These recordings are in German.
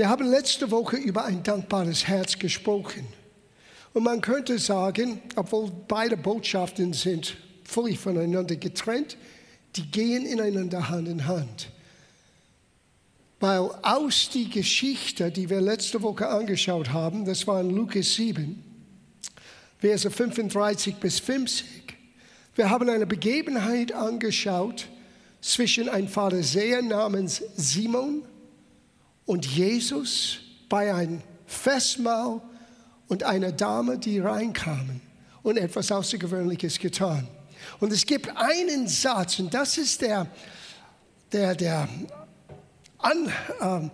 Wir haben letzte Woche über ein dankbares Herz gesprochen. Und man könnte sagen, obwohl beide Botschaften sind völlig voneinander getrennt, die gehen ineinander Hand in Hand. Weil aus die Geschichte, die wir letzte Woche angeschaut haben, das war in Lukas 7, Verse 35 bis 50, wir haben eine Begebenheit angeschaut zwischen einem Pharisäer namens Simon und Jesus bei einem Festmahl und einer Dame, die reinkamen und etwas Außergewöhnliches getan. Und es gibt einen Satz, und das ist der, der, der an, ähm,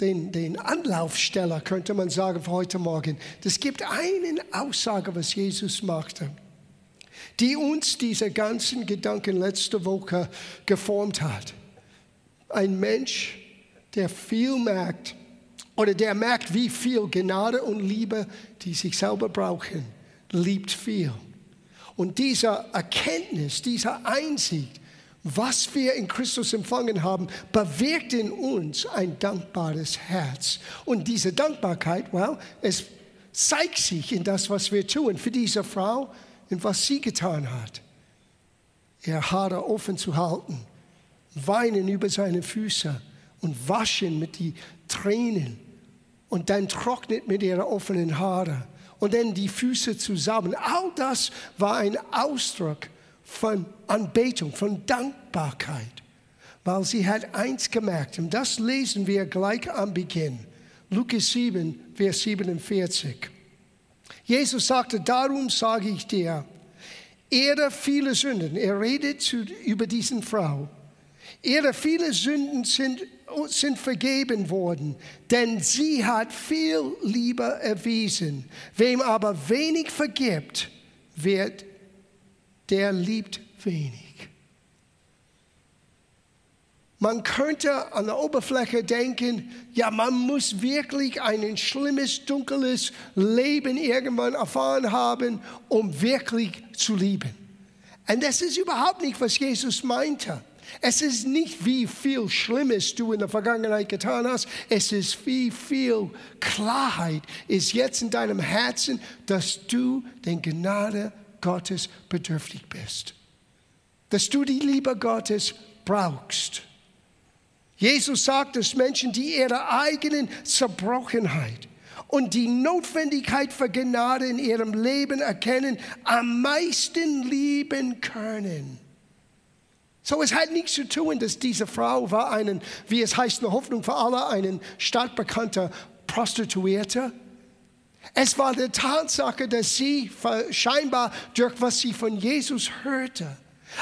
den, den Anlaufsteller, könnte man sagen, für heute Morgen. Es gibt eine Aussage, was Jesus machte, die uns diese ganzen Gedanken letzte Woche geformt hat. Ein Mensch, der viel merkt, oder der merkt, wie viel Gnade und Liebe, die sich selber brauchen, liebt viel. Und diese Erkenntnis, diese Einsicht, was wir in Christus empfangen haben, bewirkt in uns ein dankbares Herz. Und diese Dankbarkeit, well, es zeigt sich in das, was wir tun für diese Frau und was sie getan hat. Ihr Haare offen zu halten, weinen über seine Füße und waschen mit den Tränen und dann trocknet mit ihren offenen Haare und dann die Füße zusammen. All das war ein Ausdruck von Anbetung, von Dankbarkeit, weil sie hat eins gemerkt und das lesen wir gleich am Beginn. Lukas 7, Vers 47. Jesus sagte, darum sage ich dir, ihre viele Sünden, er redet zu, über diesen Frau, ihre viele Sünden sind, sind vergeben worden, denn sie hat viel Liebe erwiesen. Wem aber wenig vergibt, wird der liebt wenig. Man könnte an der Oberfläche denken, ja, man muss wirklich ein schlimmes, dunkles Leben irgendwann erfahren haben, um wirklich zu lieben. Und das ist überhaupt nicht, was Jesus meinte. Es ist nicht, wie viel Schlimmes du in der Vergangenheit getan hast. Es ist, wie viel Klarheit ist jetzt in deinem Herzen, dass du den Gnade Gottes bedürftig bist. Dass du die Liebe Gottes brauchst. Jesus sagt, dass Menschen, die ihre eigenen Zerbrochenheit und die Notwendigkeit für Gnade in ihrem Leben erkennen, am meisten lieben können. So, es hat nichts zu tun, dass diese Frau war einen, wie es heißt, eine Hoffnung für alle, einen stadtbekannter Prostituierte. Es war die Tatsache, dass sie scheinbar durch was sie von Jesus hörte,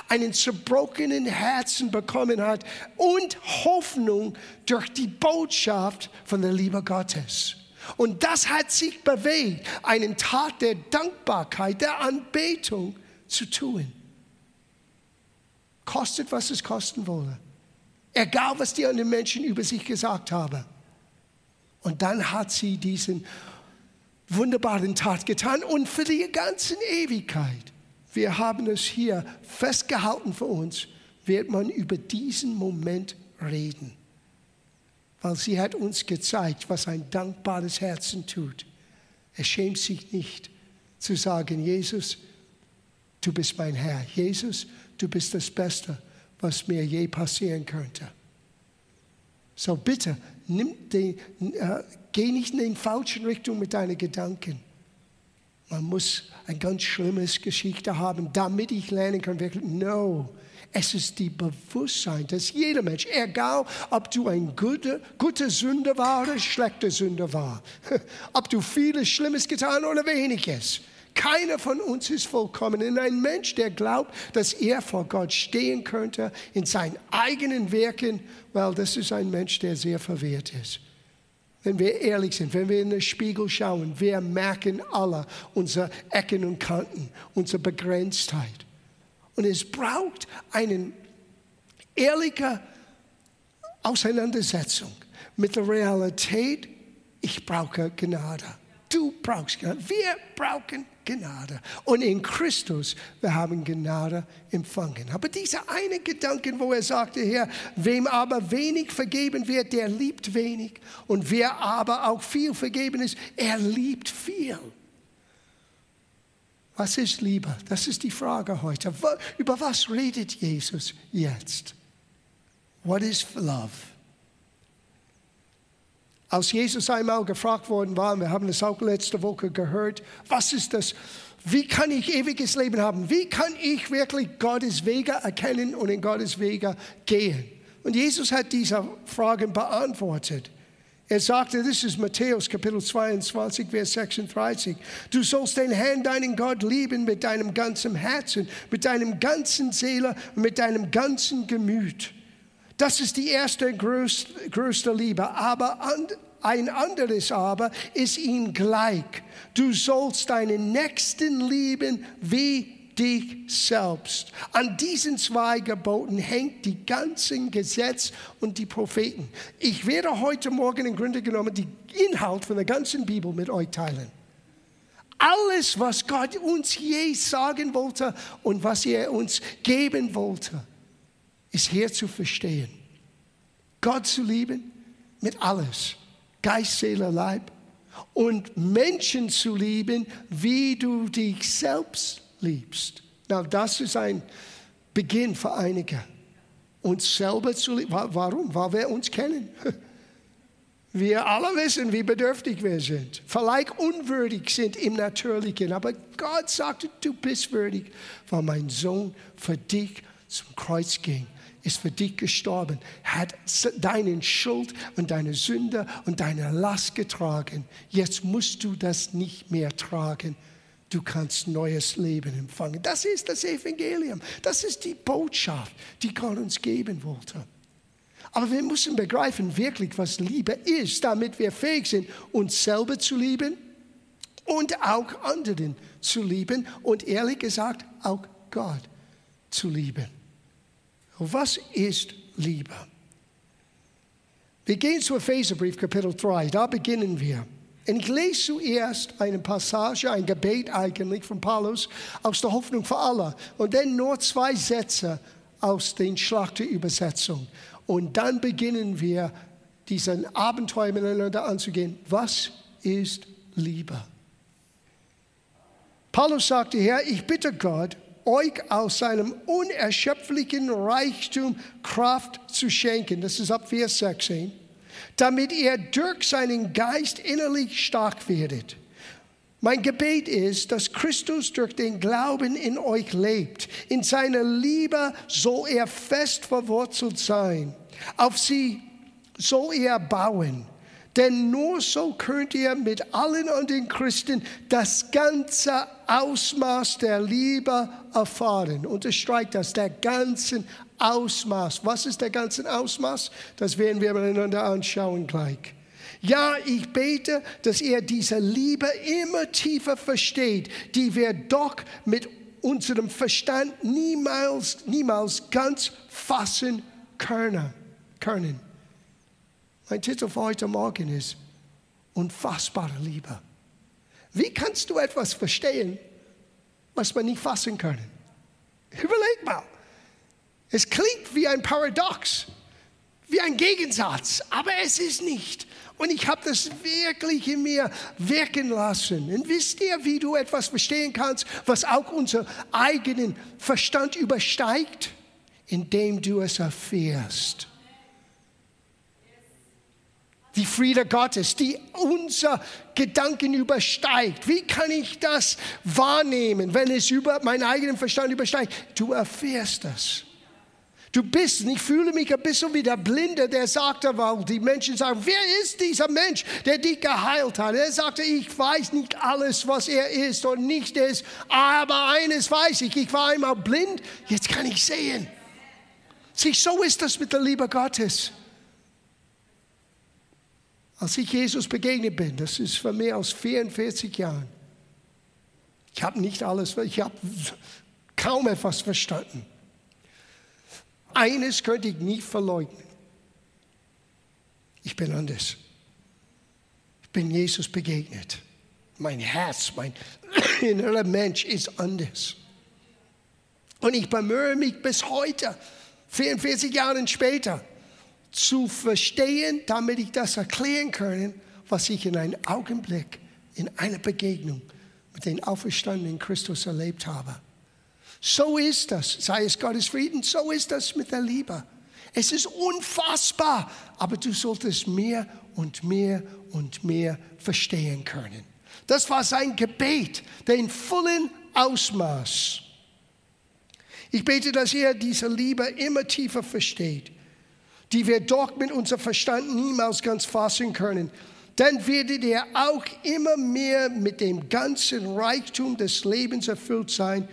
einen zerbrochenen Herzen bekommen hat und Hoffnung durch die Botschaft von der Liebe Gottes. Und das hat sich bewegt, einen Tat der Dankbarkeit, der Anbetung zu tun. Kostet, was es kosten wolle. Egal, was die anderen Menschen über sich gesagt haben. Und dann hat sie diesen wunderbaren Tat getan und für die ganze Ewigkeit. Wir haben es hier festgehalten für uns, wird man über diesen Moment reden. Weil sie hat uns gezeigt, was ein dankbares Herzen tut. Er schämt sich nicht zu sagen, Jesus, du bist mein Herr. Jesus, du bist das Beste, was mir je passieren könnte. So bitte, den, äh, Geh nicht in die falsche Richtung mit deinen Gedanken. Man muss eine ganz schlimme Geschichte haben, damit ich lernen kann, wirklich, no. Es ist die Bewusstsein, dass jeder Mensch, egal ob du ein guter, guter Sünder war oder schlechter Sünder war, ob du vieles Schlimmes getan oder weniges, keiner von uns ist vollkommen. Und ein Mensch, der glaubt, dass er vor Gott stehen könnte in seinen eigenen Werken, weil das ist ein Mensch, der sehr verwehrt ist. Wenn wir ehrlich sind, wenn wir in den Spiegel schauen, wir merken alle unsere Ecken und Kanten, unsere Begrenztheit. Und es braucht eine ehrliche Auseinandersetzung mit der Realität, ich brauche Gnade. Du brauchst Gnade. Wir brauchen Gnade. Und in Christus, wir haben Gnade empfangen. Aber dieser eine Gedanke, wo er sagte, Herr, wem aber wenig vergeben wird, der liebt wenig. Und wer aber auch viel vergeben ist, er liebt viel. Was ist Liebe? Das ist die Frage heute. Über was redet Jesus jetzt? What is love? Als Jesus einmal gefragt worden war, wir haben es auch letzte Woche gehört, was ist das? Wie kann ich ewiges Leben haben? Wie kann ich wirklich Gottes Wege erkennen und in Gottes Wege gehen? Und Jesus hat diese Fragen beantwortet. Er sagte, das ist Matthäus Kapitel 22, Vers 36. Du sollst den Herrn, deinen Gott, lieben mit deinem ganzen Herzen, mit deinem ganzen Seele und mit deinem ganzen Gemüt. Das ist die erste größte, größte Liebe. Aber ein anderes aber ist ihm gleich. Du sollst deinen Nächsten lieben wie dich selbst. An diesen zwei Geboten hängt die ganzen Gesetz und die Propheten. Ich werde heute Morgen im Grunde genommen den Inhalt von der ganzen Bibel mit euch teilen. Alles, was Gott uns je sagen wollte und was er uns geben wollte, ist hier zu verstehen. Gott zu lieben mit alles, Geist, Seele, Leib. Und Menschen zu lieben, wie du dich selbst liebst. Na, das ist ein Beginn für einige. Uns selber zu lieben. Warum? Weil wir uns kennen. Wir alle wissen, wie bedürftig wir sind. Vielleicht unwürdig sind im Natürlichen. Aber Gott sagte, du bist würdig, weil mein Sohn für dich zum Kreuz ging ist für dich gestorben, hat deinen Schuld und deine Sünde und deine Last getragen. Jetzt musst du das nicht mehr tragen. Du kannst neues Leben empfangen. Das ist das Evangelium. Das ist die Botschaft, die Gott uns geben wollte. Aber wir müssen begreifen wirklich, was Liebe ist, damit wir fähig sind, uns selber zu lieben und auch anderen zu lieben und ehrlich gesagt auch Gott zu lieben. Was ist Liebe? Wir gehen zu Epheserbrief Kapitel 3, da beginnen wir. Und ich lese zuerst eine Passage, ein Gebet eigentlich von Paulus aus der Hoffnung für alle und dann nur zwei Sätze aus den Schlachterübersetzung. Und dann beginnen wir diesen Abenteuer miteinander anzugehen. Was ist Liebe? Paulus sagte, Herr, ich bitte Gott, euch aus seinem unerschöpflichen Reichtum Kraft zu schenken. Das ist ab Vers 16 damit ihr durch seinen Geist innerlich stark werdet. Mein Gebet ist, dass Christus durch den Glauben in euch lebt. In seiner Liebe soll er fest verwurzelt sein. Auf sie soll er bauen. Denn nur so könnt ihr mit allen anderen Christen das ganze Ausmaß der Liebe erfahren. Unterstreicht das, der ganzen Ausmaß. Was ist der ganze Ausmaß? Das werden wir miteinander anschauen gleich. Ja, ich bete, dass ihr diese Liebe immer tiefer versteht, die wir doch mit unserem Verstand niemals, niemals ganz fassen können. Mein Titel für heute Morgen ist Unfassbare Liebe. Wie kannst du etwas verstehen, was man nicht fassen kann? Überleg mal. Es klingt wie ein Paradox, wie ein Gegensatz, aber es ist nicht. Und ich habe das wirklich in mir wirken lassen. Und wisst ihr, wie du etwas verstehen kannst, was auch unser eigenen Verstand übersteigt? Indem du es erfährst. Die Friede Gottes, die unser Gedanken übersteigt. Wie kann ich das wahrnehmen, wenn es über meinen eigenen Verstand übersteigt? Du erfährst das. Du bist, ich fühle mich ein bisschen wie der Blinde, der sagte, weil die Menschen sagen, wer ist dieser Mensch, der dich geheilt hat? Er sagte, ich weiß nicht alles, was er ist und nicht ist, aber eines weiß ich, ich war einmal blind, jetzt kann ich sehen. Sieh, so ist das mit der Liebe Gottes. Als ich Jesus begegnet bin, das ist für mehr als 44 Jahren, ich habe nicht alles, ich habe kaum etwas verstanden. Eines könnte ich nicht verleugnen. Ich bin anders. Ich bin Jesus begegnet. mein Herz, mein innerer Mensch ist anders. Und ich bemühe mich bis heute, 44 Jahre später, zu verstehen, damit ich das erklären kann, was ich in einem Augenblick, in einer Begegnung mit dem auferstandenen Christus erlebt habe. So ist das, sei es Gottes Frieden, so ist das mit der Liebe. Es ist unfassbar, aber du solltest mehr und mehr und mehr verstehen können. Das war sein Gebet, den vollen Ausmaß. Ich bete, dass er diese Liebe immer tiefer versteht die wir doch mit unserem Verstand niemals ganz fassen können. Dann werdet ihr auch immer mehr mit dem ganzen Reichtum des Lebens erfüllt sein,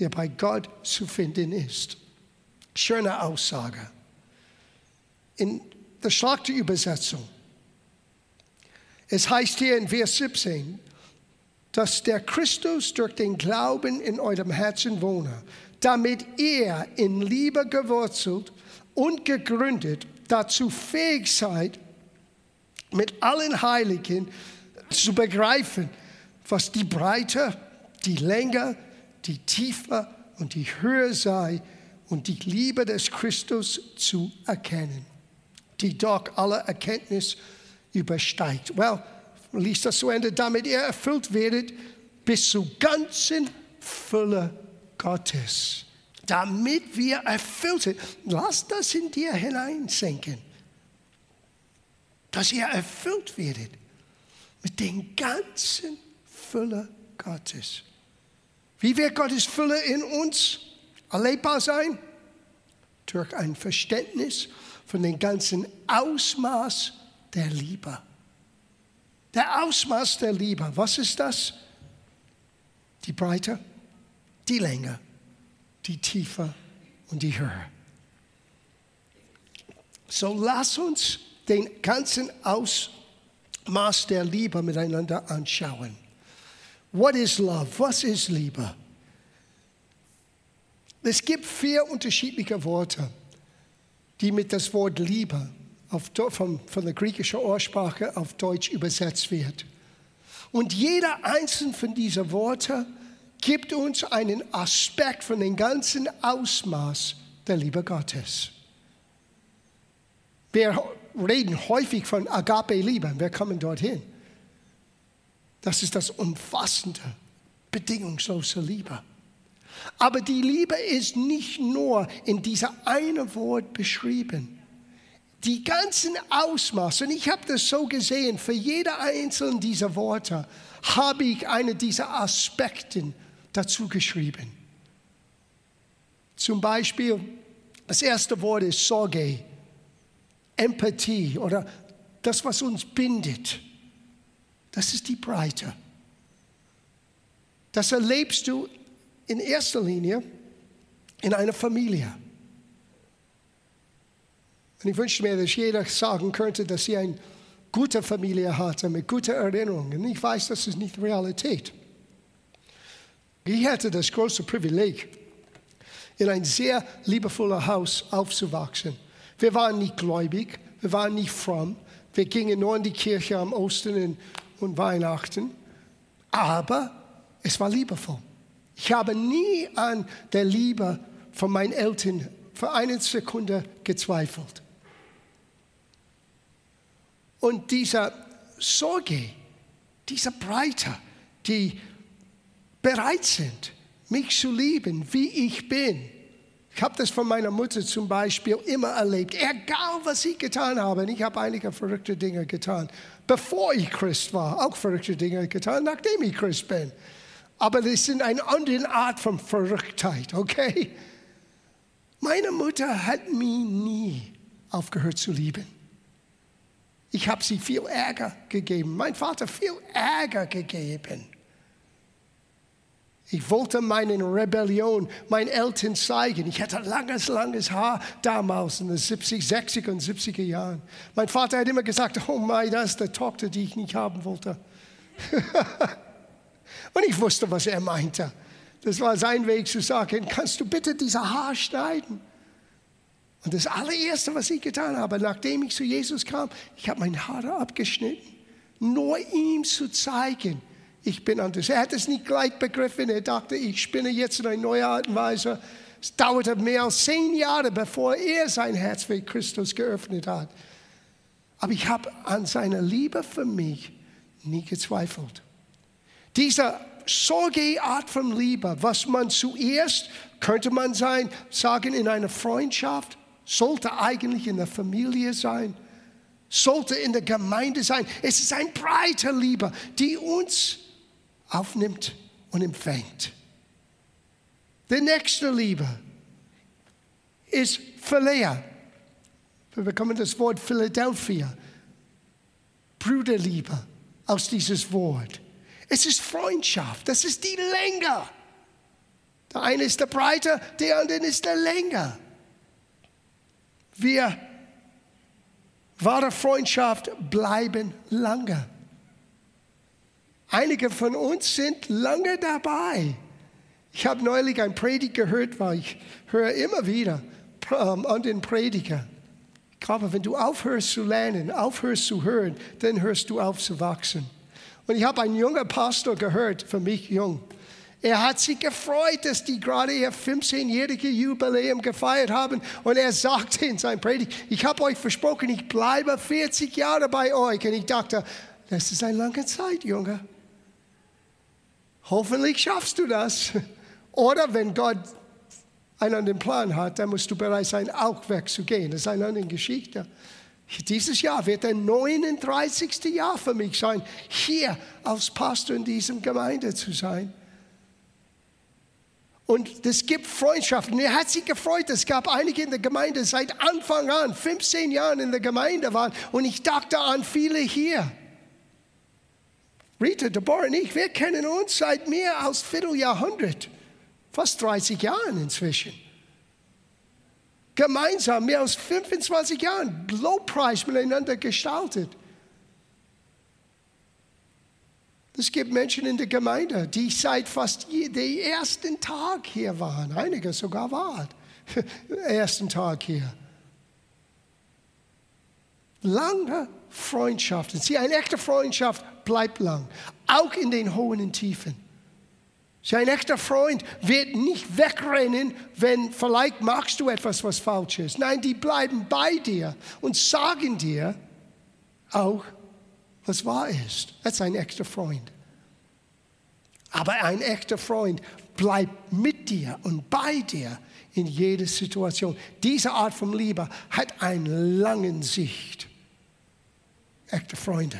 der bei Gott zu finden ist. Schöne Aussage. In der Schlachterübersetzung. Es heißt hier in Vers 17, dass der Christus durch den Glauben in eurem Herzen wohne, damit ihr in Liebe gewurzelt und gegründet dazu fähig seid, mit allen Heiligen zu begreifen, was die Breite, die Länge, die Tiefe und die Höhe sei und die Liebe des Christus zu erkennen, die doch alle Erkenntnis übersteigt. Well, liest das zu Ende, damit ihr erfüllt werdet bis zur ganzen Fülle Gottes damit wir erfüllt sind. Lass das in dir hineinsenken, dass ihr erfüllt werdet mit den ganzen Fülle Gottes. Wie wird Gottes Fülle in uns erlebbar sein? Durch ein Verständnis von dem ganzen Ausmaß der Liebe. Der Ausmaß der Liebe, was ist das? Die Breite, die Länge, die Tiefe und die Höhe. So lass uns den ganzen Ausmaß der Liebe miteinander anschauen. What is love? Was ist Liebe? Es gibt vier unterschiedliche Worte, die mit das Wort Liebe auf, von, von der griechischen Ursprache auf Deutsch übersetzt wird. Und jeder einzelne von diesen Worten gibt uns einen Aspekt von dem ganzen Ausmaß der Liebe Gottes. Wir reden häufig von Agape-Liebe. Wir kommen dorthin. Das ist das umfassende, bedingungslose Liebe. Aber die Liebe ist nicht nur in dieser einen Wort beschrieben. Die ganzen Ausmaße, und ich habe das so gesehen, für jede einzelne dieser Worte habe ich eine dieser Aspekte dazu geschrieben. Zum Beispiel, das erste Wort ist Sorge, Empathie oder das, was uns bindet. Das ist die Breite. Das erlebst du in erster Linie in einer Familie. Und ich wünsche mir, dass jeder sagen könnte, dass sie eine gute Familie hatte, mit guten Erinnerungen. Ich weiß, das ist nicht Realität. Ich hatte das große Privileg, in ein sehr liebevolles Haus aufzuwachsen. Wir waren nicht gläubig, wir waren nicht fromm, wir gingen nur in die Kirche am Ostern und Weihnachten, aber es war liebevoll. Ich habe nie an der Liebe von meinen Eltern für eine Sekunde gezweifelt. Und diese Sorge, diese Breite, die bereit sind, mich zu lieben, wie ich bin. Ich habe das von meiner Mutter zum Beispiel immer erlebt. Egal, was ich getan habe, und ich habe einige verrückte Dinge getan, bevor ich Christ war, auch verrückte Dinge getan, nachdem ich Christ bin. Aber das sind eine andere Art von Verrücktheit, okay? Meine Mutter hat mich nie aufgehört zu lieben. Ich habe sie viel Ärger gegeben, mein Vater viel Ärger gegeben. Ich wollte meine Rebellion meinen Eltern zeigen. Ich hatte langes, langes Haar damals in den 70, 60er und 70er Jahren. Mein Vater hat immer gesagt, oh mein, das ist die Tochter, die ich nicht haben wollte. und ich wusste, was er meinte. Das war sein Weg zu sagen, kannst du bitte diese Haar schneiden? Und das allererste, was ich getan habe, nachdem ich zu Jesus kam, ich habe meine Haare abgeschnitten, nur ihm zu zeigen, Ich bin anders. Er hat es nicht gleich begriffen. Er dachte, ich spinne jetzt in eine neue Art und Weise. Es dauerte mehr als zehn Jahre, bevor er sein Herz für Christus geöffnet hat. Aber ich habe an seiner Liebe für mich nie gezweifelt. Diese solche Art von Liebe, was man zuerst, könnte man sein, sagen, in einer Freundschaft, sollte eigentlich in der Familie sein, sollte in der Gemeinde sein. Es ist ein breiter Liebe, die uns aufnimmt und empfängt. Die nächste Liebe ist Philea. Wir bekommen das Wort Philadelphia. Bruderliebe aus dieses Wort. Es ist Freundschaft, das ist die Länge. Der eine ist der Breite, der andere ist der Länge. Wir, wahre Freundschaft bleiben lange. Einige von uns sind lange dabei. Ich habe neulich ein Predigt gehört, weil ich höre immer wieder ähm, an den Prediger. Ich glaube, wenn du aufhörst zu lernen, aufhörst zu hören, dann hörst du auf zu wachsen. Und ich habe einen jungen Pastor gehört, für mich jung. Er hat sich gefreut, dass die gerade ihr 15-jährige Jubiläum gefeiert haben. Und er sagte in seinem Predigt, ich habe euch versprochen, ich bleibe 40 Jahre bei euch. Und ich dachte, das ist eine lange Zeit, Junge. Hoffentlich schaffst du das. Oder wenn Gott einen anderen Plan hat, dann musst du bereit sein, auch wegzugehen. Das ist eine andere Geschichte. Dieses Jahr wird der 39. Jahr für mich sein, hier als Pastor in diesem Gemeinde zu sein. Und es gibt Freundschaften. Er hat sich gefreut. Es gab einige in der Gemeinde seit Anfang an, 15 Jahren in der Gemeinde waren. Und ich dachte an viele hier. Rita, Deborah und ich, wir kennen uns seit mehr als Vierteljahrhundert. Fast 30 Jahren inzwischen gemeinsam mehr als 25 Jahren Lobpreis miteinander gestaltet. Es gibt Menschen in der Gemeinde, die seit fast dem ersten Tag hier waren. Einige sogar waren ersten Tag hier. Lange Freundschaften. Sie, eine echte Freundschaft bleibt lang, auch in den hohen und Tiefen. Sein echter Freund wird nicht wegrennen, wenn vielleicht machst du etwas, was falsch ist. Nein, die bleiben bei dir und sagen dir auch, was wahr ist. Das ist ein echter Freund. Aber ein echter Freund bleibt mit dir und bei dir in jeder Situation. Diese Art von Liebe hat eine lange Sicht. Echte Freunde.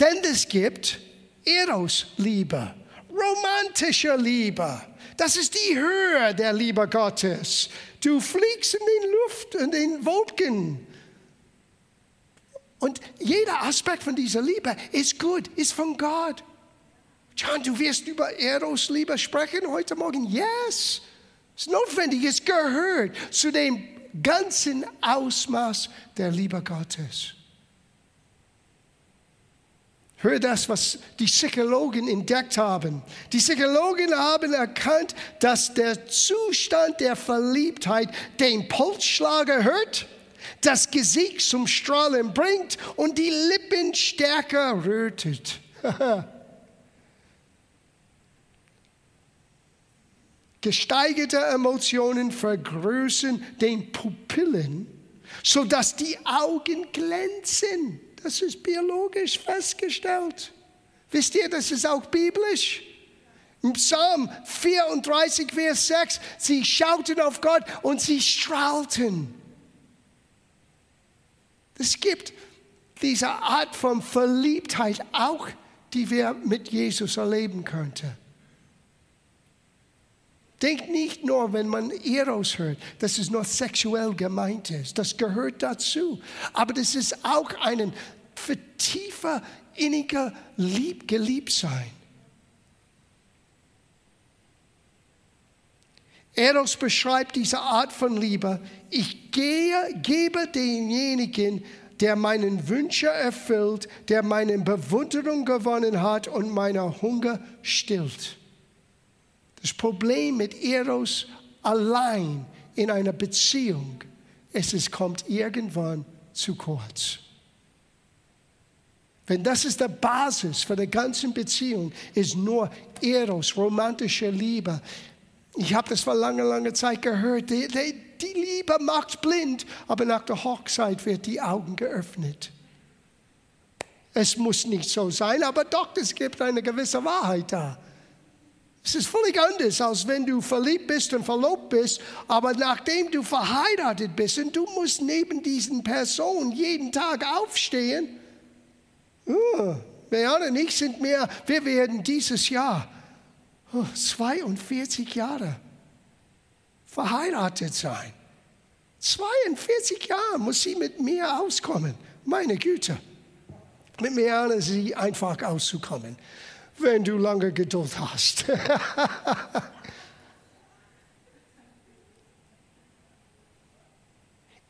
Denn es gibt Eros-Liebe romantische Liebe. Das ist die Höhe der Liebe Gottes. Du fliegst in den Luft, in den Wolken. Und jeder Aspekt von dieser Liebe ist gut, ist von Gott. John, du wirst über Eros Liebe sprechen heute Morgen? Yes. Es ist notwendig, es gehört zu dem ganzen Ausmaß der Liebe Gottes. Hör das, was die Psychologen entdeckt haben. Die Psychologen haben erkannt, dass der Zustand der Verliebtheit den Pulsschlag erhöht, das Gesicht zum Strahlen bringt und die Lippen stärker rötet. Gesteigerte Emotionen vergrößern den Pupillen, sodass die Augen glänzen. Das ist biologisch festgestellt. Wisst ihr, das ist auch biblisch. Im Psalm 34, Vers 6, sie schauten auf Gott und sie strahlten. Es gibt diese Art von Verliebtheit auch, die wir mit Jesus erleben könnten. Denkt nicht nur, wenn man Eros hört, dass es nur sexuell gemeint ist. Das gehört dazu. Aber das ist auch ein vertiefer, inniger Lieb, Geliebtsein. Eros beschreibt diese Art von Liebe. Ich gehe, gebe demjenigen, der meinen Wünsche erfüllt, der meine Bewunderung gewonnen hat und meinen Hunger stillt. Das Problem mit Eros allein in einer Beziehung ist, es kommt irgendwann zu kurz. Wenn das ist der Basis für die ganze Beziehung, ist nur Eros, romantische Liebe. Ich habe das vor langer, langer Zeit gehört. Die, die, die Liebe macht blind, aber nach der Hochzeit wird die Augen geöffnet. Es muss nicht so sein, aber doch, es gibt eine gewisse Wahrheit da. Es ist völlig anders, als wenn du verliebt bist und verlobt bist, aber nachdem du verheiratet bist und du musst neben diesen Personen jeden Tag aufstehen. Oh, Mejan und ich sind mehr, wir werden dieses Jahr oh, 42 Jahre verheiratet sein. 42 Jahre muss sie mit mir auskommen. Meine Güte. Mit mir ist sie einfach auszukommen wenn du lange Geduld hast.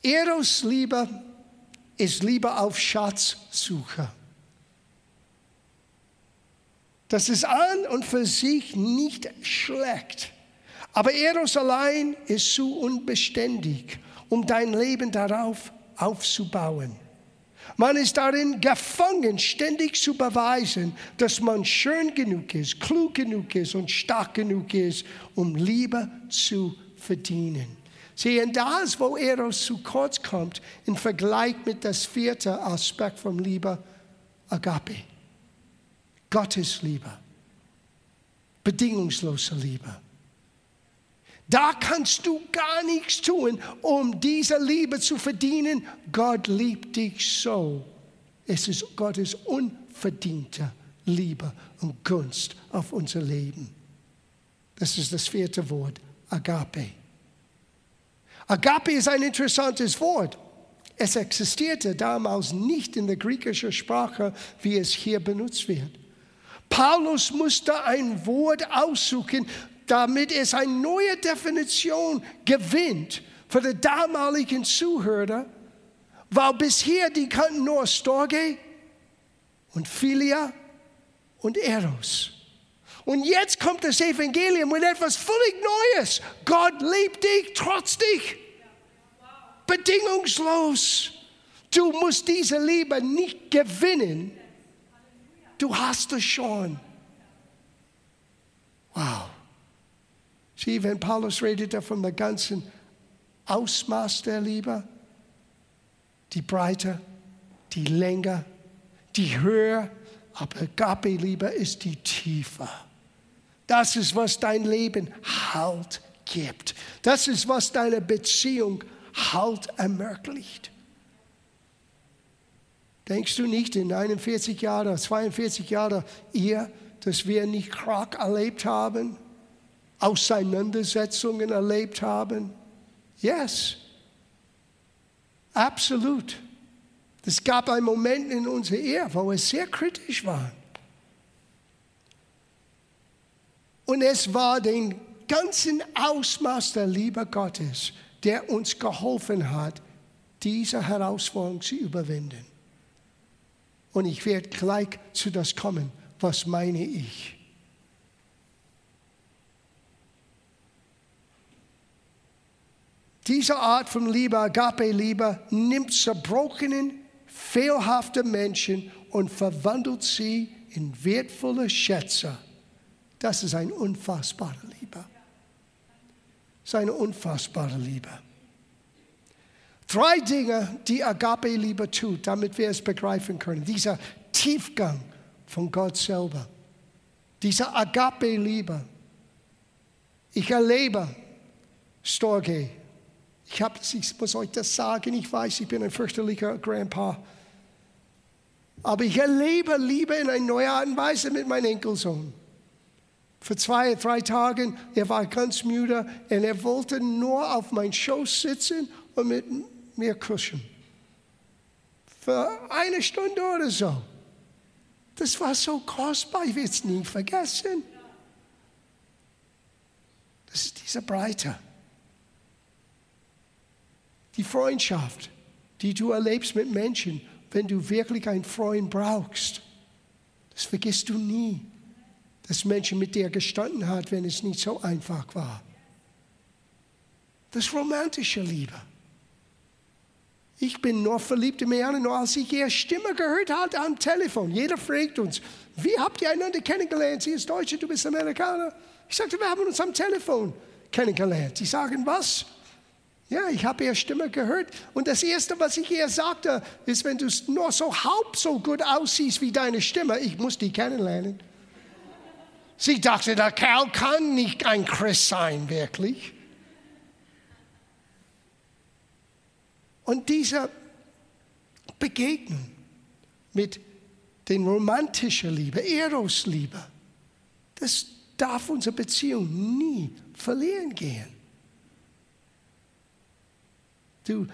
Eros Liebe ist Liebe auf Schatzsuche. Das ist an und für sich nicht schlecht. Aber Eros allein ist zu unbeständig, um dein Leben darauf aufzubauen. Man ist darin gefangen, ständig zu beweisen, dass man schön genug ist, klug genug ist und stark genug ist, um Liebe zu verdienen. Sehen, das, wo Eros zu kurz kommt, im Vergleich mit das vierte Aspekt von Liebe, Agape. Gottes Liebe. Bedingungslose Liebe. Da kannst du gar nichts tun, um diese Liebe zu verdienen. Gott liebt dich so. Es ist Gottes unverdiente Liebe und Gunst auf unser Leben. Das ist das vierte Wort, Agape. Agape ist ein interessantes Wort. Es existierte damals nicht in der griechischen Sprache, wie es hier benutzt wird. Paulus musste ein Wort aussuchen, damit es eine neue Definition gewinnt für die damaligen Zuhörer, weil bisher die kannten nur Storge und Philia und Eros. Und jetzt kommt das Evangelium mit etwas völlig Neues. Gott liebt dich trotz dich. Bedingungslos. Du musst diese Liebe nicht gewinnen. Du hast es schon. Wow. Sieh, wenn Paulus redete von der ganzen Ausmaß der Liebe, die Breite, die Länge, die Höhe, aber Agape-Liebe ist die Tiefe. Das ist, was dein Leben Halt gibt. Das ist, was deine Beziehung Halt ermöglicht. Denkst du nicht in 41 Jahren, 42 Jahren ihr, dass wir nicht Krach erlebt haben? Auseinandersetzungen erlebt haben? Yes, absolut. Es gab einen Moment in unserer Ehe, wo es sehr kritisch war. Und es war den ganzen Ausmaß der Liebe Gottes, der uns geholfen hat, diese Herausforderung zu überwinden. Und ich werde gleich zu das kommen, was meine ich. Diese Art von Liebe, Agape-Liebe, nimmt zerbrochenen, fehlhafte Menschen und verwandelt sie in wertvolle Schätze. Das ist eine unfassbare Liebe. Das ist eine unfassbare Liebe. Drei Dinge, die Agape-Liebe tut, damit wir es begreifen können. Dieser Tiefgang von Gott selber. Diese Agape-Liebe. Ich erlebe Storge ich, hab, ich muss euch das sagen, ich weiß, ich bin ein fürchterlicher Grandpa. Aber ich erlebe Liebe in einer neuen Art und Weise mit meinem Enkelsohn. Vor zwei, drei Tagen, er war ganz müde und er wollte nur auf meinem Schoß sitzen und mit mir kuscheln. Für eine Stunde oder so. Das war so kostbar, ich werde es nie vergessen. Das ist diese Breite die Freundschaft, die du erlebst mit Menschen, wenn du wirklich einen Freund brauchst. Das vergisst du nie, dass Menschen mit dir gestanden hat, wenn es nicht so einfach war. Das romantische Liebe. Ich bin nur verliebt in Marianne, nur als ich ihre Stimme gehört habe am Telefon. Jeder fragt uns, wie habt ihr einander kennengelernt? Sie ist Deutsche, du bist Amerikaner. Ich sagte, wir haben uns am Telefon kennengelernt. Sie sagen, was? Ja, ich habe ihre Stimme gehört. Und das Erste, was ich ihr sagte, ist, wenn du nur so halb so gut aussiehst wie deine Stimme, ich muss die kennenlernen. Sie dachte, der Kerl kann nicht ein Christ sein, wirklich. Und diese Begegnung mit den romantischen Liebe, Eros-Liebe, das darf unsere Beziehung nie verlieren gehen. Du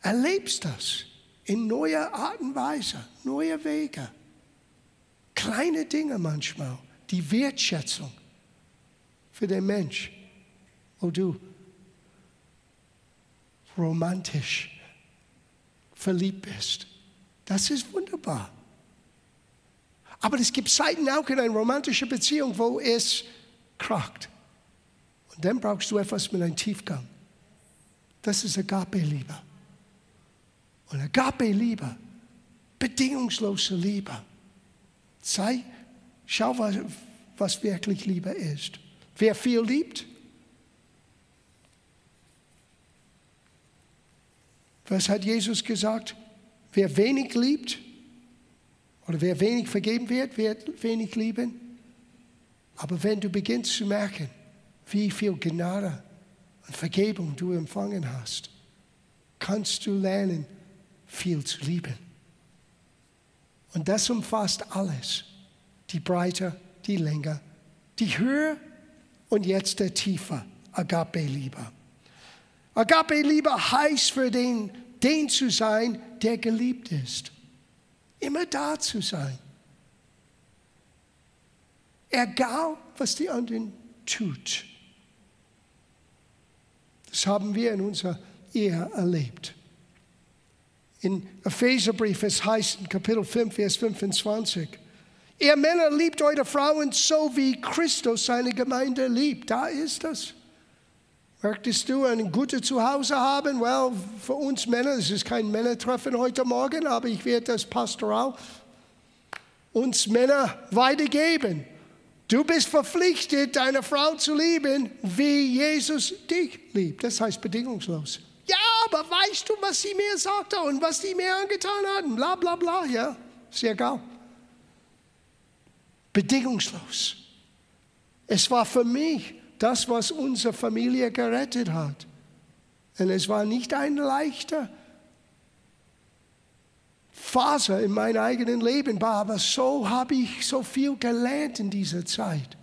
erlebst das in neuer Art und Weise, neue Wege. Kleine Dinge manchmal, die Wertschätzung für den Mensch, wo du romantisch verliebt bist. Das ist wunderbar. Aber es gibt Zeiten auch in einer romantischen Beziehung, wo es krackt. Und dann brauchst du etwas mit einem Tiefgang. Das ist Agape-Liebe. Und Agape-Liebe, bedingungslose Liebe. Sei, schau, was, was wirklich Liebe ist. Wer viel liebt, was hat Jesus gesagt? Wer wenig liebt oder wer wenig vergeben wird, wird wenig lieben. Aber wenn du beginnst zu merken, wie viel Gnade und Vergebung du empfangen hast, kannst du lernen, viel zu lieben. Und das umfasst alles. Die Breite, die Länge, die Höhe und jetzt der Tiefe. Agape-Liebe. Agape-Liebe heißt für den, den zu sein, der geliebt ist. Immer da zu sein. Egal, was die anderen tut. Das haben wir in unserer Ehe erlebt. In Epheserbrief, es heißt in Kapitel 5, Vers 25, ihr Männer liebt eure Frauen so, wie Christus seine Gemeinde liebt. Da ist das. Möchtest du ein gutes Zuhause haben? Well, für uns Männer, es ist kein Männertreffen heute Morgen, aber ich werde das pastoral uns Männer weitergeben. Du bist verpflichtet, deine Frau zu lieben, wie Jesus dich liebt. Das heißt bedingungslos. Ja, aber weißt du, was sie mir sagte und was die mir angetan hatten? Bla bla bla, ja, ist egal. Bedingungslos. Es war für mich das, was unsere Familie gerettet hat. Und es war nicht ein leichter Phase in meinem eigenen Leben war, aber so habe ich so viel gelernt in dieser Zeit.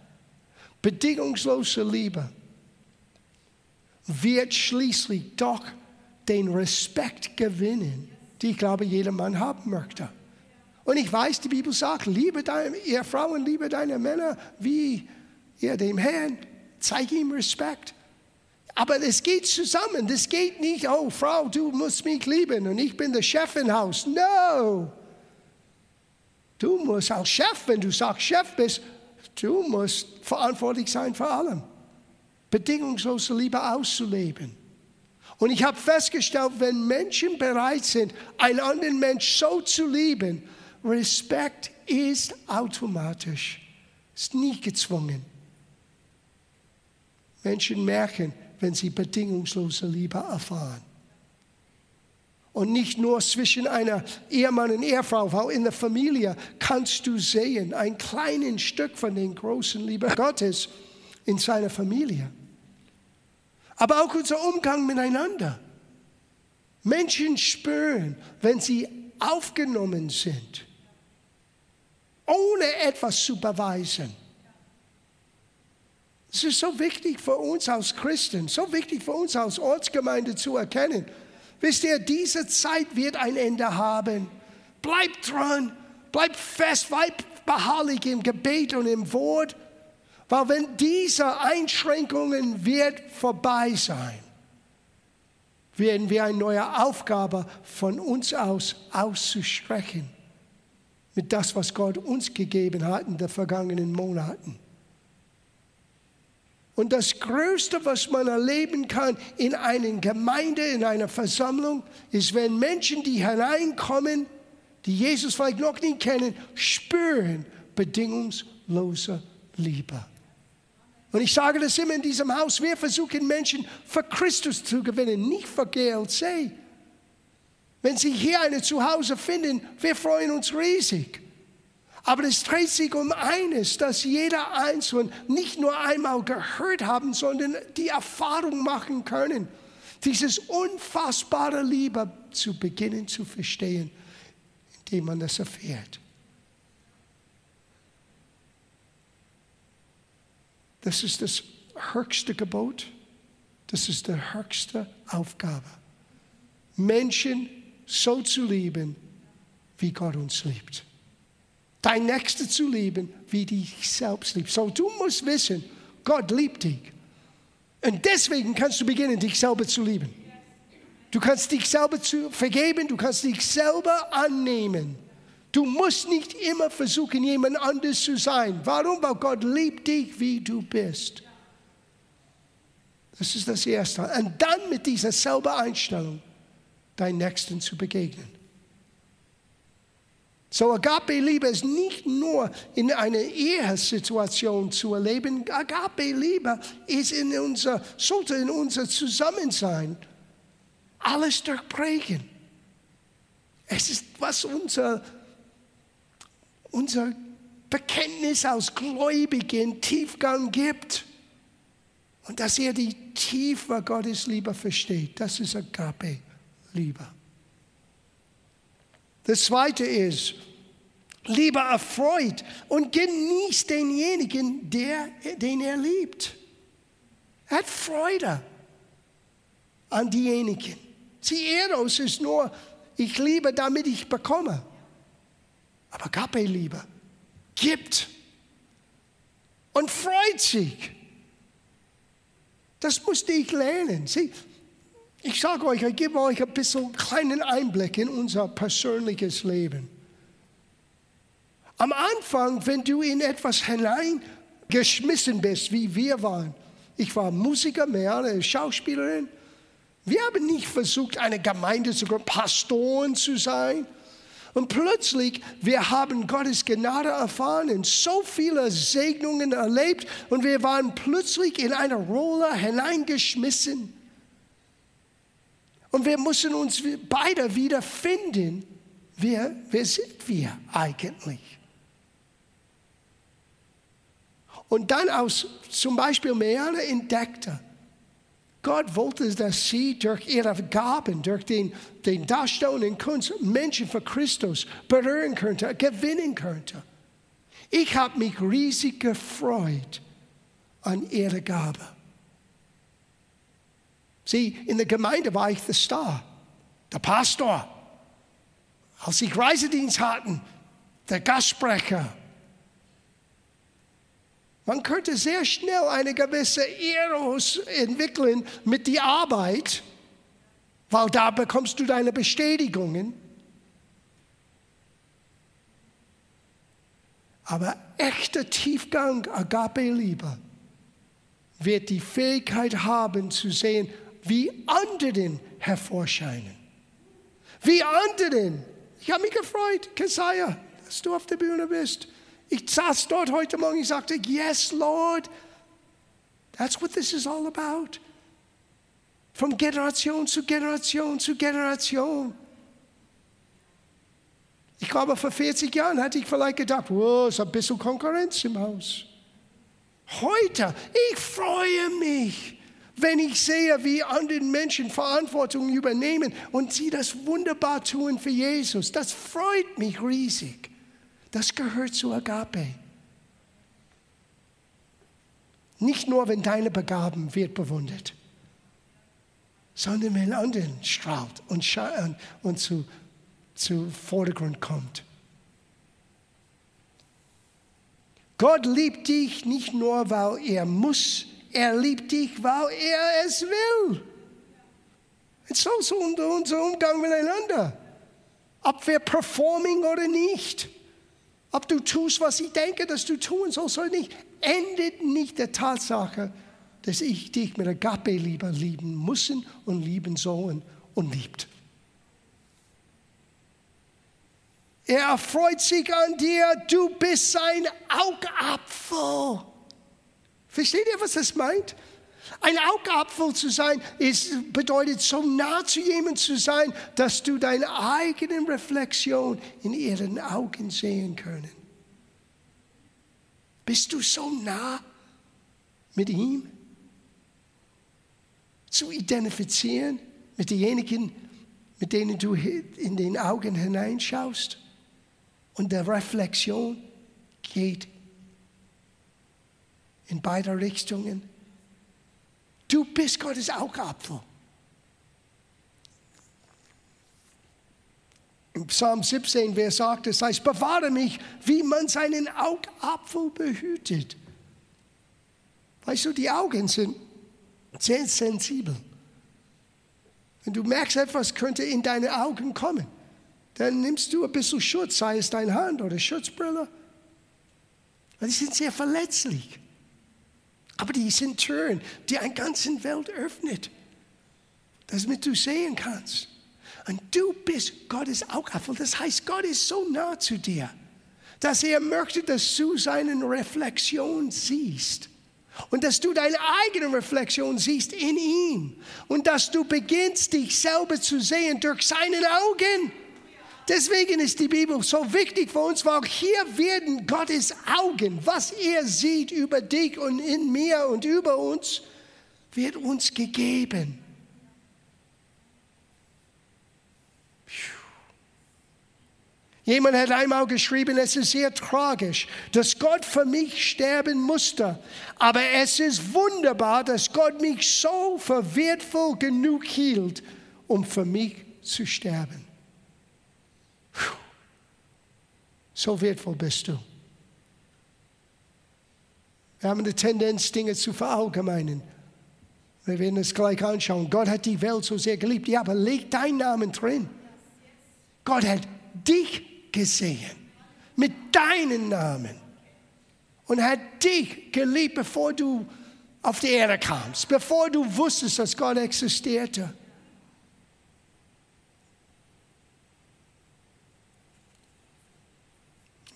Bedingungslose Liebe wird schließlich doch den Respekt gewinnen, die ich glaube, jeder Mann haben möchte. Und ich weiß, die Bibel sagt, liebe deine, ihr Frauen, liebe deine Männer wie ihr dem Herrn, zeige ihm Respekt. Aber es geht zusammen. Das geht nicht, oh Frau, du musst mich lieben und ich bin der Chef im Haus. No. Du musst als Chef, wenn du sagst Chef bist, du musst verantwortlich sein für allem. Bedingungslose Liebe auszuleben. Und ich habe festgestellt, wenn Menschen bereit sind, einen anderen Menschen so zu lieben, Respekt ist automatisch, ist nie gezwungen. Menschen merken, wenn sie bedingungslose Liebe erfahren. Und nicht nur zwischen einer Ehemann und Ehefrau, weil in der Familie kannst du sehen, ein kleines Stück von der großen Liebe Gottes in seiner Familie. Aber auch unser Umgang miteinander. Menschen spüren, wenn sie aufgenommen sind, ohne etwas zu beweisen. Es ist so wichtig für uns als Christen, so wichtig für uns als Ortsgemeinde zu erkennen. Wisst ihr, diese Zeit wird ein Ende haben. Bleibt dran, bleibt fest, bleibt beharrlich im Gebet und im Wort, weil wenn diese Einschränkungen wird vorbei sein, werden wir eine neue Aufgabe von uns aus auszustrecken mit das, was Gott uns gegeben hat in den vergangenen Monaten. Und das Größte, was man erleben kann in einer Gemeinde, in einer Versammlung, ist, wenn Menschen, die hineinkommen, die Jesus vielleicht noch nie kennen, spüren bedingungslose Liebe. Und ich sage das immer in diesem Haus, wir versuchen Menschen für Christus zu gewinnen, nicht für GLC. Wenn Sie hier eine Zuhause finden, wir freuen uns riesig. Aber es dreht sich um eines, dass jeder Einzelne nicht nur einmal gehört haben, sondern die Erfahrung machen können, dieses unfassbare Liebe zu beginnen zu verstehen, indem man das erfährt. Das ist das höchste Gebot. Das ist die höchste Aufgabe. Menschen so zu lieben, wie Gott uns liebt. Dein Nächster zu lieben, wie dich selbst liebt. So, du musst wissen, Gott liebt dich. Und deswegen kannst du beginnen, dich selber zu lieben. Du kannst dich selber zu vergeben, du kannst dich selber annehmen. Du musst nicht immer versuchen, jemand anders zu sein. Warum? Weil Gott liebt dich, wie du bist. Das ist das Erste. Und dann mit dieser selben Einstellung deinen Nächsten zu begegnen. So Agape-Liebe ist nicht nur in einer Ehesituation zu erleben. Agape-Liebe ist in unser, sollte in unser Zusammensein alles durchbrechen. Es ist, was unser unser Bekenntnis aus Gläubigen Tiefgang gibt. Und dass er die Tiefe Gottes Liebe versteht. Das ist Agape-Liebe. Das zweite ist, Liebe erfreut und genießt denjenigen, der, den er liebt. Er hat Freude an diejenigen. Sie Eros ist nur, ich liebe, damit ich bekomme. Aber Agape-Liebe gibt und freut sich. Das musste ich lernen. Sie, ich sage euch, ich gebe euch ein bisschen einen kleinen Einblick in unser persönliches Leben. Am Anfang, wenn du in etwas hineingeschmissen bist, wie wir waren, ich war Musiker, mehr Schauspielerin, wir haben nicht versucht, eine Gemeinde zu gründen, Pastoren zu sein. Und plötzlich, wir haben Gottes Gnade erfahren und so viele Segnungen erlebt und wir waren plötzlich in eine Rolle hineingeschmissen. Und wir mussten uns beide wieder finden. Wer, wer sind wir eigentlich? Und dann aus zum Beispiel Meana entdeckte, Gott wollte, dass sie durch ihre Gaben, durch den, den Darstellung in Kunst Menschen für Christus berühren könnte, gewinnen könnte. Ich habe mich riesig gefreut an ihre Gabe. Sieh, in der Gemeinde war ich der Star, der Pastor. Als ich Reisedienst hatte, der Gastsprecher. Man könnte sehr schnell eine gewisse Eros entwickeln mit der Arbeit, weil da bekommst du deine Bestätigungen. Aber echter Tiefgang, Agape-Liebe, wird die Fähigkeit haben zu sehen, wie anderen hervorscheinen. Wie anderen. Ich habe mich gefreut, Kesaja, dass du auf der Bühne bist. Ich saß dort heute Morgen, ich sagte, yes, Lord, that's what this is all about. Von Generation zu Generation zu Generation. Ich glaube, vor 40 Jahren hätte ich vielleicht gedacht, wow, ist ein bisschen Konkurrenz im Haus. Heute, ich freue mich, wenn ich sehe, wie andere Menschen Verantwortung übernehmen und sie das wunderbar tun für Jesus. Das freut mich riesig. Das gehört zu Agape. Nicht nur, wenn deine Begaben wird bewundert, sondern wenn anderen strahlt und, und zu, zu Vordergrund kommt. Gott liebt dich nicht nur, weil er muss, er liebt dich, weil er es will. So ist unser Umgang miteinander. Ob wir performing oder nicht. Ob du tust, was ich denke, dass du tun sollst oder nicht, endet nicht der Tatsache, dass ich dich mit Agape lieber lieben müssen und lieben sollen und liebt. Er erfreut sich an dir, du bist sein Augapfel. Versteht ihr, was das meint? Ein Augapfel zu sein, ist, bedeutet so nah zu jemandem zu sein, dass du deine eigene Reflexion in ihren Augen sehen können. Bist du so nah mit ihm? Zu identifizieren mit denjenigen, mit denen du in den Augen hineinschaust? Und der Reflexion geht in beide Richtungen. Du bist Gottes Augapfel. Im Psalm 17, wer sagt, es heißt, bewahre mich, wie man seinen Augapfel behütet. Weißt du, die Augen sind sehr sensibel. Wenn du merkst, etwas könnte in deine Augen kommen, dann nimmst du ein bisschen Schutz, sei es deine Hand oder Schutzbrille. Die sind sehr verletzlich. Aber die sind Türen, die eine ganze Welt öffnet, damit du sehen kannst. Und du bist Gottes Augapfel. Das heißt, Gott ist so nah zu dir, dass er möchte, dass du seine Reflexion siehst. Und dass du deine eigene Reflexion siehst in ihm. Und dass du beginnst, dich selber zu sehen durch seine Augen. Deswegen ist die Bibel so wichtig für uns, weil hier werden Gottes Augen, was er sieht über dich und in mir und über uns, wird uns gegeben. Jemand hat einmal geschrieben, es ist sehr tragisch, dass Gott für mich sterben musste. Aber es ist wunderbar, dass Gott mich so für wertvoll genug hielt, um für mich zu sterben. So wertvoll bist du. Wir haben eine Tendenz, Dinge zu verallgemeinern. Wir werden es gleich anschauen. Gott hat die Welt so sehr geliebt. Ja, aber leg deinen Namen drin. Gott hat dich gesehen. Mit deinem Namen. Und hat dich geliebt, bevor du auf die Erde kamst. Bevor du wusstest, dass Gott existierte.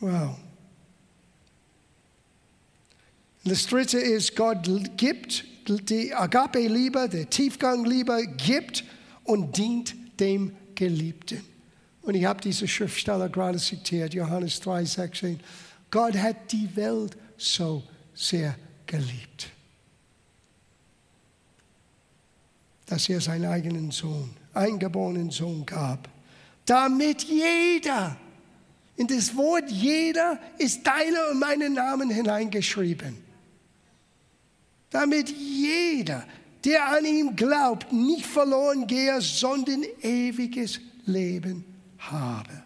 Wow. Das dritte ist, Gott gibt die Agape-Liebe, der Tiefgang-Liebe, gibt und dient dem Geliebten. Und ich habe diese Schriftsteller gerade zitiert, Johannes 3, 16. Gott hat die Welt so sehr geliebt, dass er seinen eigenen Sohn, eingeborenen Sohn gab, damit jeder, in das Wort jeder ist deiner und meinen Namen hineingeschrieben. Damit jeder, der an ihm glaubt, nicht verloren gehe, sondern ewiges Leben habe.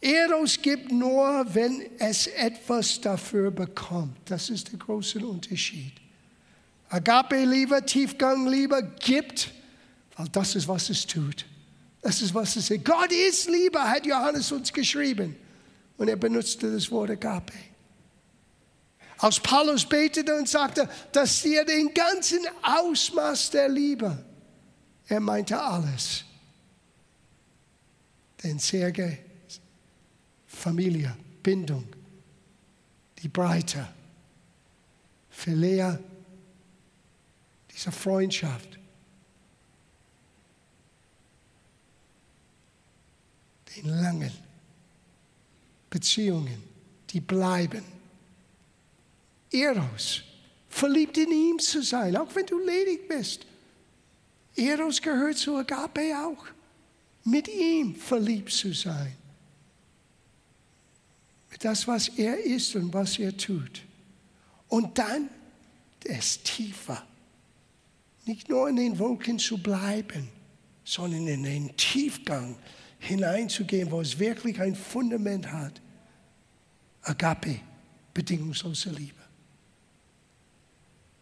Eros gibt nur, wenn es etwas dafür bekommt. Das ist der große Unterschied. Agape-Liebe, Tiefgang-Liebe gibt, weil das ist, was es tut. Das ist, was es ist. Gott ist Liebe, hat Johannes uns geschrieben. Und er benutzte das Wort Agape. Als Paulus betete und sagte, dass er den ganzen Ausmaß der Liebe, er meinte alles. Den Serge, Familie, Bindung, die Breite, Philea, diese Freundschaft, den langen Beziehungen, die bleiben. Eros, verliebt in ihm zu sein, auch wenn du ledig bist. Eros gehört zu Agape auch, mit ihm verliebt zu sein. Mit das, was er ist und was er tut. Und dann es tiefer. Nicht nur in den Wolken zu bleiben, sondern in den Tiefgang hineinzugehen, wo es wirklich ein Fundament hat. Agape, bedingungslose Liebe.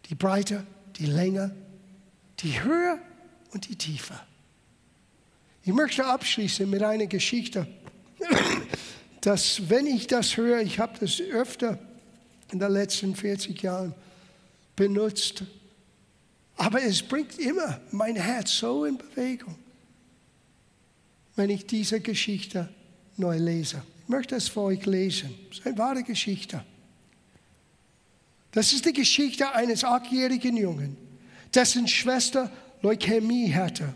Die Breite, die Länge, die Höhe und die Tiefe. Ich möchte abschließen mit einer Geschichte, dass wenn ich das höre, ich habe das öfter in den letzten 40 Jahren benutzt. Aber es bringt immer mein Herz so in Bewegung, wenn ich diese Geschichte neu lese. Ich möchte es für euch lesen. Es ist eine wahre Geschichte. Das ist die Geschichte eines achtjährigen Jungen, dessen Schwester Leukämie hatte.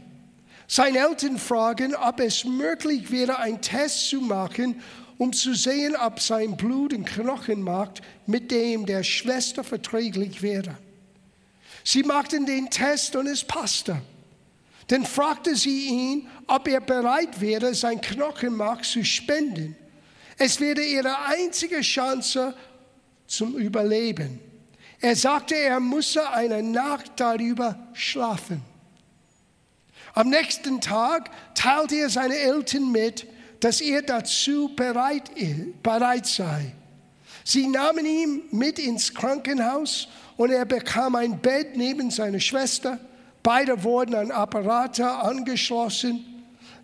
Seine Eltern fragen, ob es möglich wäre, einen Test zu machen, um zu sehen, ob sein Blut und Knochenmark mit dem der Schwester verträglich wäre. Sie machten den Test und es passte. Dann fragte sie ihn, ob er bereit wäre, sein Knochenmark zu spenden. Es wäre ihre einzige Chance zum Überleben. Er sagte, er müsse eine Nacht darüber schlafen. Am nächsten Tag teilte er seine Eltern mit, dass er dazu bereit, bereit sei. Sie nahmen ihn mit ins Krankenhaus und er bekam ein Bett neben seiner Schwester. Beide wurden an Apparate angeschlossen.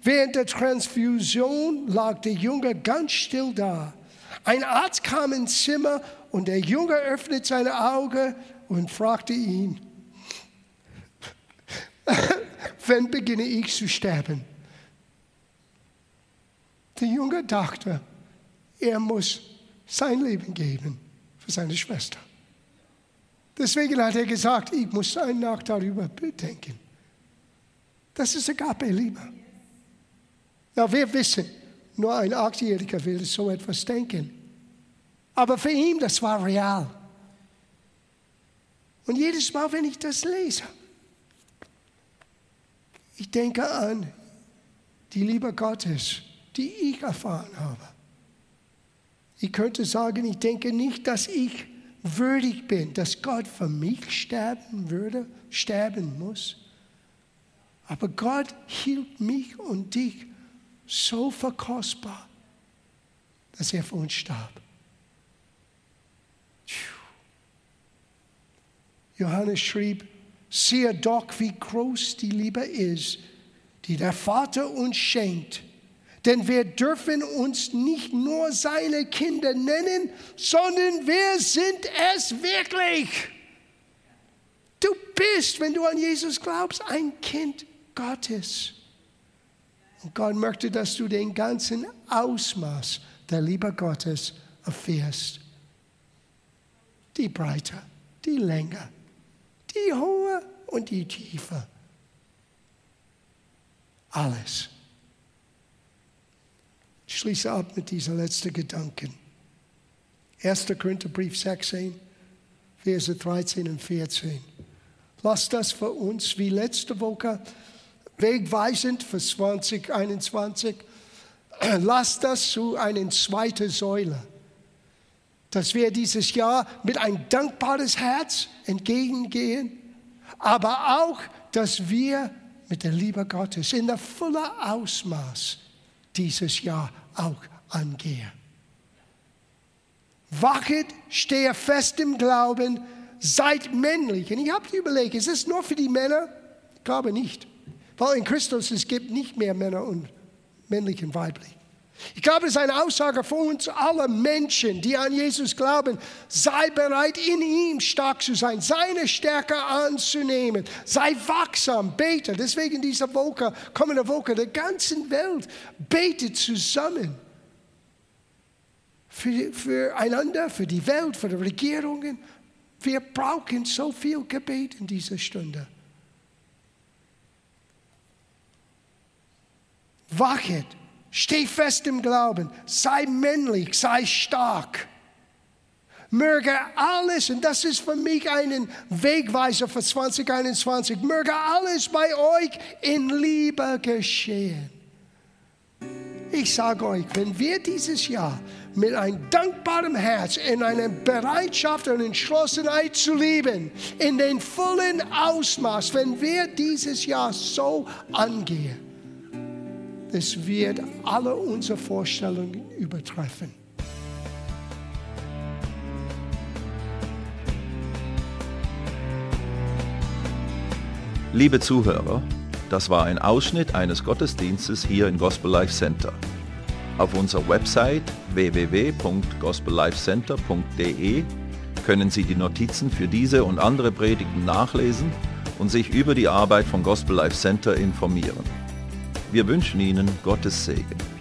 Während der Transfusion lag der Junge ganz still da. Ein Arzt kam ins Zimmer und der Junge öffnete seine Augen und fragte ihn, wann beginne ich zu sterben? Der Junge dachte, er muss sein Leben geben für seine Schwester. Deswegen hat er gesagt, ich muss eine Nacht darüber bedenken. Das ist Agape-Liebe. Na, wir wissen, nur ein Achtjähriger will so etwas denken. Aber für ihn, das war real. Und jedes Mal, wenn ich das lese, ich denke an die Liebe Gottes, die ich erfahren habe. Ich könnte sagen, ich denke nicht, dass ich würdig bin, dass Gott für mich sterben würde, sterben muss. Aber Gott hielt mich und dich so verkostbar, dass er für uns starb. Johannes schrieb, siehe doch, wie groß die Liebe ist, die der Vater uns schenkt denn wir dürfen uns nicht nur seine Kinder nennen, sondern wir sind es wirklich. Du bist, wenn du an Jesus glaubst, ein Kind Gottes. Und Gott möchte, dass du den ganzen Ausmaß der Liebe Gottes erfährst. Die Breite, die Länge, die Hohe und die Tiefe. Alles. Ich schließe ab mit diesen letzten Gedanken. 1. Korintherbrief 16, Verse 13 und 14. Lass das für uns wie letzte Woche wegweisend für 2021. Lass das zu einer zweiten Säule, dass wir dieses Jahr mit ein dankbares Herz entgegengehen, aber auch, dass wir mit der Liebe Gottes in der vollen Ausmaß dieses Jahr auch angehe. Wachet, stehe fest im Glauben, seid männlich. Und ich habe überlegt, ist es nur für die Männer? Ich glaube nicht. Weil in Christus es gibt nicht mehr Männer und männlich und weiblich. Ich glaube, es ist eine Aussage für uns alle Menschen, die an Jesus glauben. Sei bereit, in ihm stark zu sein, seine Stärke anzunehmen. Sei wachsam, bete. Deswegen diese Woche, kommende Woche, der ganzen Welt betet zusammen. Für, für einander, für die Welt, für die Regierungen. Wir brauchen so viel Gebet in dieser Stunde. Wachet Steh fest im Glauben, sei männlich, sei stark. Möge alles, und das ist für mich ein Wegweiser für 2021, möge alles bei euch in Liebe geschehen. Ich sage euch, wenn wir dieses Jahr mit einem dankbaren Herz, in einer Bereitschaft und Entschlossenheit zu lieben, in den vollen Ausmaß, wenn wir dieses Jahr so angehen, es wird alle unsere Vorstellungen übertreffen. Liebe Zuhörer, das war ein Ausschnitt eines Gottesdienstes hier im Gospel Life Center. Auf unserer Website www.gospellifecenter.de können Sie die Notizen für diese und andere Predigten nachlesen und sich über die Arbeit vom Gospel Life Center informieren. Wir wünschen Ihnen Gottes Segen.